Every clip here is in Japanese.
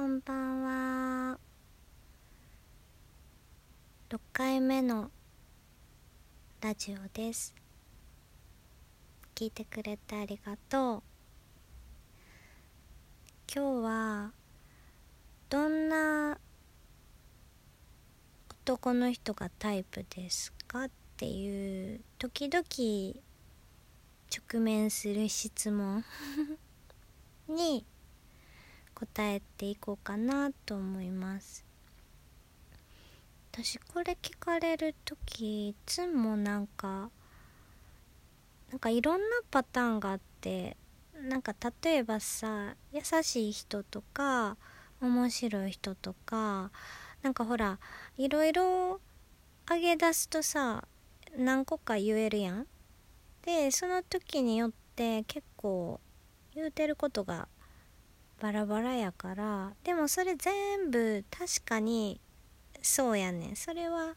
こんばんは。6回目のラジオです。聞いてくれてありがとう。今日はどんな男の人がタイプですかっていう時々直面する質問 に答えていこうかなと思います。私これ聞かれる時いつもなんかなんかいろんなパターンがあってなんか例えばさ優しい人とか面白い人とかなんかほらいろいろあげ出すとさ何個か言えるやん。でその時によって結構言うてることがバラバラやからでもそれ全部確かにそうやねん。それは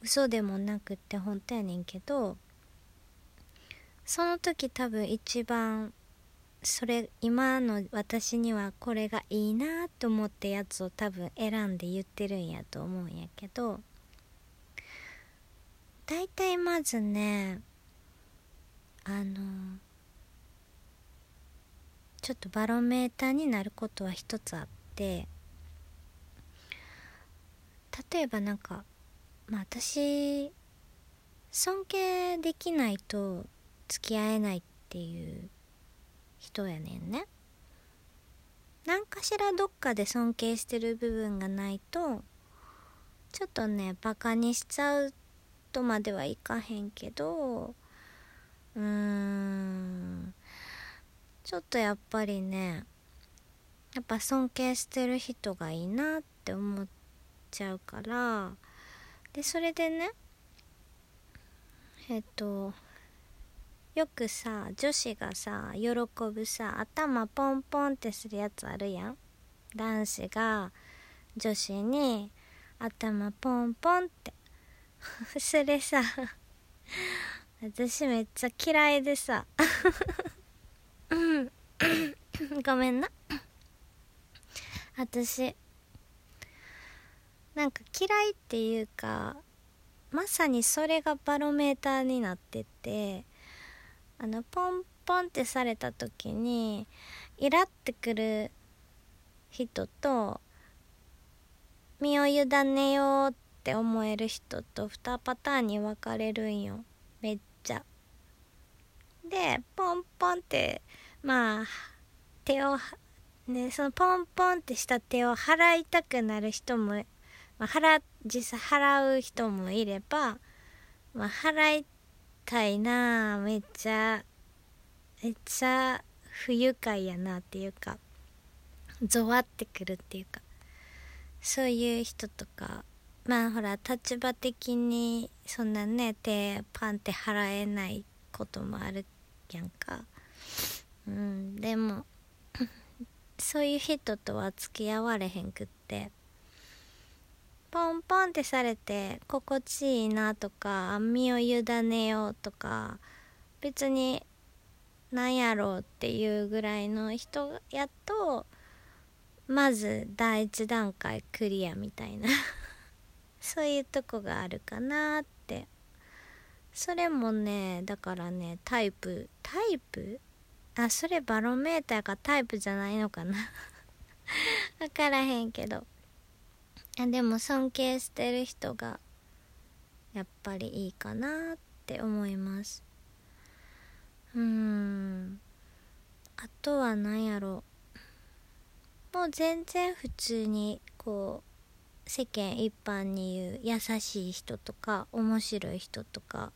嘘でもなくって本当やねんけどその時多分一番それ今の私にはこれがいいなと思ってやつを多分選んで言ってるんやと思うんやけど大体まずねあのちょっとバロメーターになることは一つあって例えばなんかまあ私尊敬できないと付き合えないっていう人やねんね。何かしらどっかで尊敬してる部分がないとちょっとねバカにしちゃうとまではいかへんけどうーんちょっとやっぱりねやっぱ尊敬してる人がいいなって思っちゃうからでそれでねえっとよくさ女子がさ喜ぶさ頭ポンポンってするやつあるやん。男子が女子に頭ポンポンって それさ。私めっちゃ嫌いでさ。ごめんな私なんか嫌いっていうかまさにそれがバロメーターになっててあのポンポンってされた時にイラってくる人と身を委ねようって思える人と2パターンに分かれるんよめっちゃ。でポンポンってまあ手をねそのポンポンってした手を払いたくなる人も、まあ、払実際払う人もいれば、まあ、払いたいなめっちゃめっちゃ不愉快やなっていうかゾワってくるっていうかそういう人とかまあほら立場的にそんなね手パンって払えないこともあるやんか。うんでも そういう人とは付き合われへんくってポンポンってされて心地いいなとか身を委ねようとか別になんやろうっていうぐらいの人やっとまず第一段階クリアみたいな そういうとこがあるかなって。それもねだからねタイプタイプ？あそれバロメーターがタイプじゃないのかな。分からへんけど。あでも尊敬してる人がやっぱりいいかなって思います。うん。あとは何やろ。もう全然普通にこう世間一般に言う優しい人とか面白い人とか。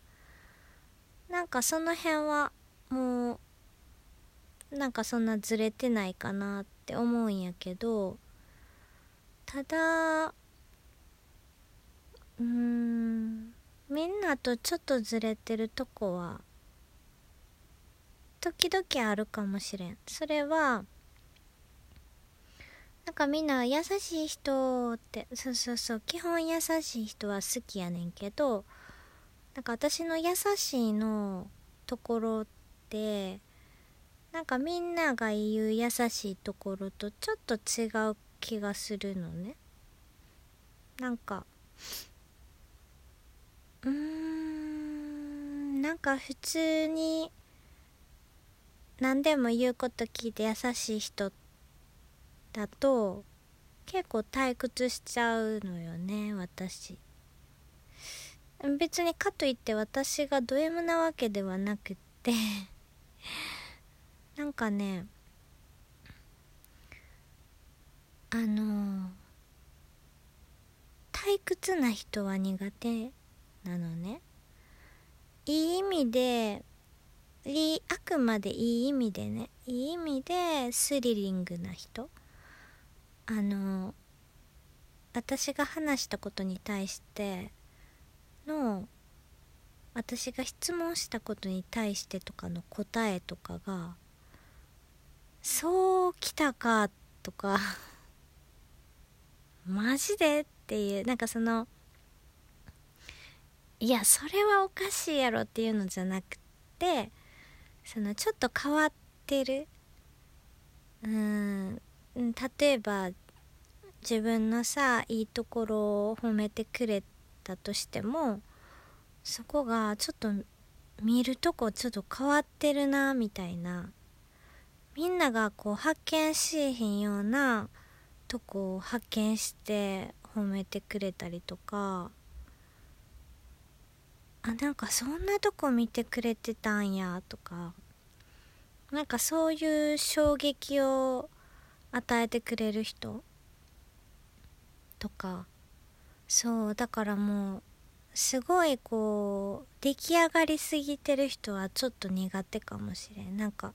なんかその辺はもうなんかそんなずれてないかなって思うんやけどただうんみんなとちょっとずれてるとこは時々あるかもしれん。それはなんかみんな優しい人ってそうそうそう基本優しい人は好きやねんけどなんか私の優しいのところってなんかみんなが言う優しいところとちょっと違う気がするのね。なんかうーんなんか普通に何でも言うこと聞いて優しい人だと結構退屈しちゃうのよね私。別にかといって私がド M なわけではなくって。なんかねあの退屈な人は苦手なのね。いい意味でいいあくまでいい意味でね。いい意味でスリリングな人。あの私が話したことに対しての私が質問したことに対してとかの答えとかがそうきたかとかマジで？っていうなんかそのいやそれはおかしいやろっていうのじゃなくてそのちょっと変わってる。うん。例えば自分のさいいところを褒めてくれたとしてもそこがちょっと見るとこちょっと変わってるなみたいな。みんながこう発見しへんようなとこを発見して褒めてくれたりとかあなんかそんなとこ見てくれてたんやとかなんかそういう衝撃を与えてくれる人とかそうだからもうすごいこう出来上がりすぎてる人はちょっと苦手かもしれん。なんか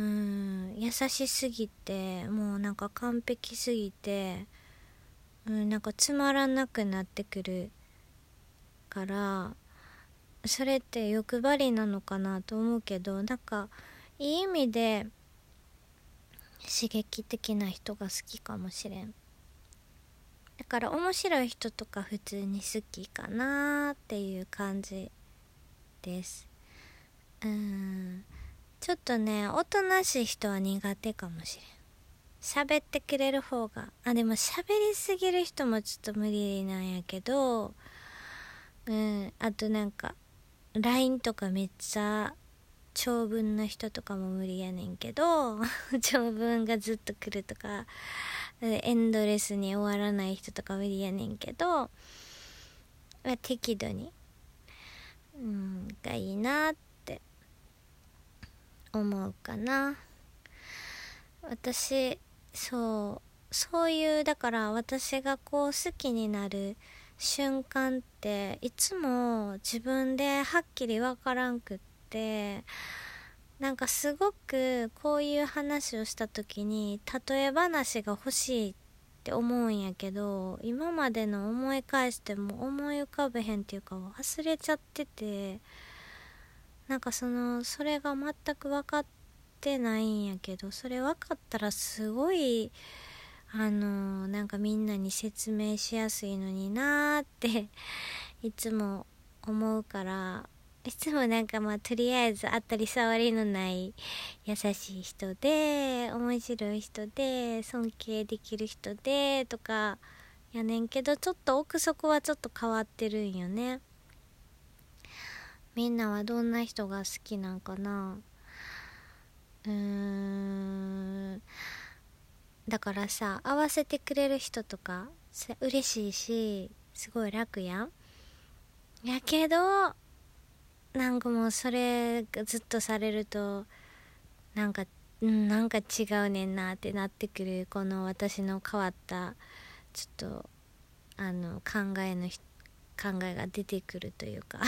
うん優しすぎてもうなんか完璧すぎてうんなんかつまらなくなってくるからそれって欲張りなのかなと思うけどなんかいい意味で刺激的な人が好きかもしれん。だから面白い人とか普通に好きかなっていう感じです。うん。ちょっとねおとなしい人は苦手かもしれん。喋ってくれる方が。あでも喋りすぎる人もちょっと無理なんやけどうんあとなんか LINE とかめっちゃ長文の人とかも無理やねんけど 長文がずっと来るとかエンドレスに終わらない人とか無理やねんけど、まあ、適度に、うん、がいいなって思うかな。私そうそういうだから私がこう好きになる瞬間っていつも自分ではっきり分からんくってなんかすごくこういう話をした時に例え話が欲しいって思うんやけど今までの思い返しても思い浮かべへんっていうか忘れちゃっててなんかそのそれが全く分かってないんやけどそれ分かったらすごいあのなんかみんなに説明しやすいのになーって いつも思うからいつもなんかまあとりあえず当たり障りのない優しい人で面白い人で尊敬できる人でとかやねんけどちょっと奥底はちょっと変わってるんよね。みんなはどんな人が好きなんかな？うーん。だからさ合わせてくれる人とか嬉しいしすごい楽やん。やけどなんかもうそれがずっとされるとなんかうんなんか違うねんなってなってくるこの私の変わったちょっとあの考えの考えが出てくるというか。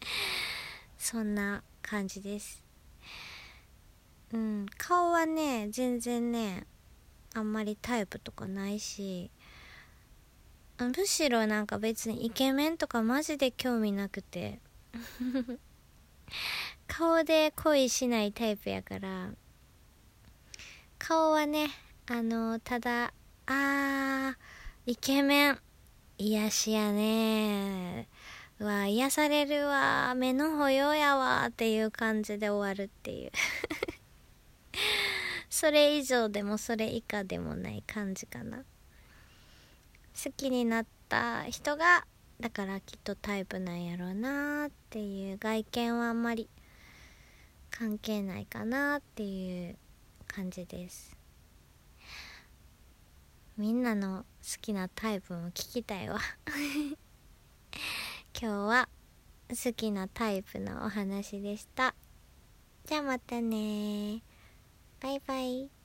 そんな感じです。うん顔はね全然ねあんまりタイプとかないしむしろなんか別にイケメンとかマジで興味なくて。顔で恋しないタイプやから顔はねあのただあーイケメン癒しやねうわ癒されるわ目の保養やわっていう感じで終わるっていう。それ以上でもそれ以下でもない感じかな。好きになった人がだからきっとタイプなんやろうなっていう外見はあんまり関係ないかなっていう感じです。みんなの好きなタイプも聞きたいわ。今日は好きなタイプのお話でした。じゃあまたね。バイバイ。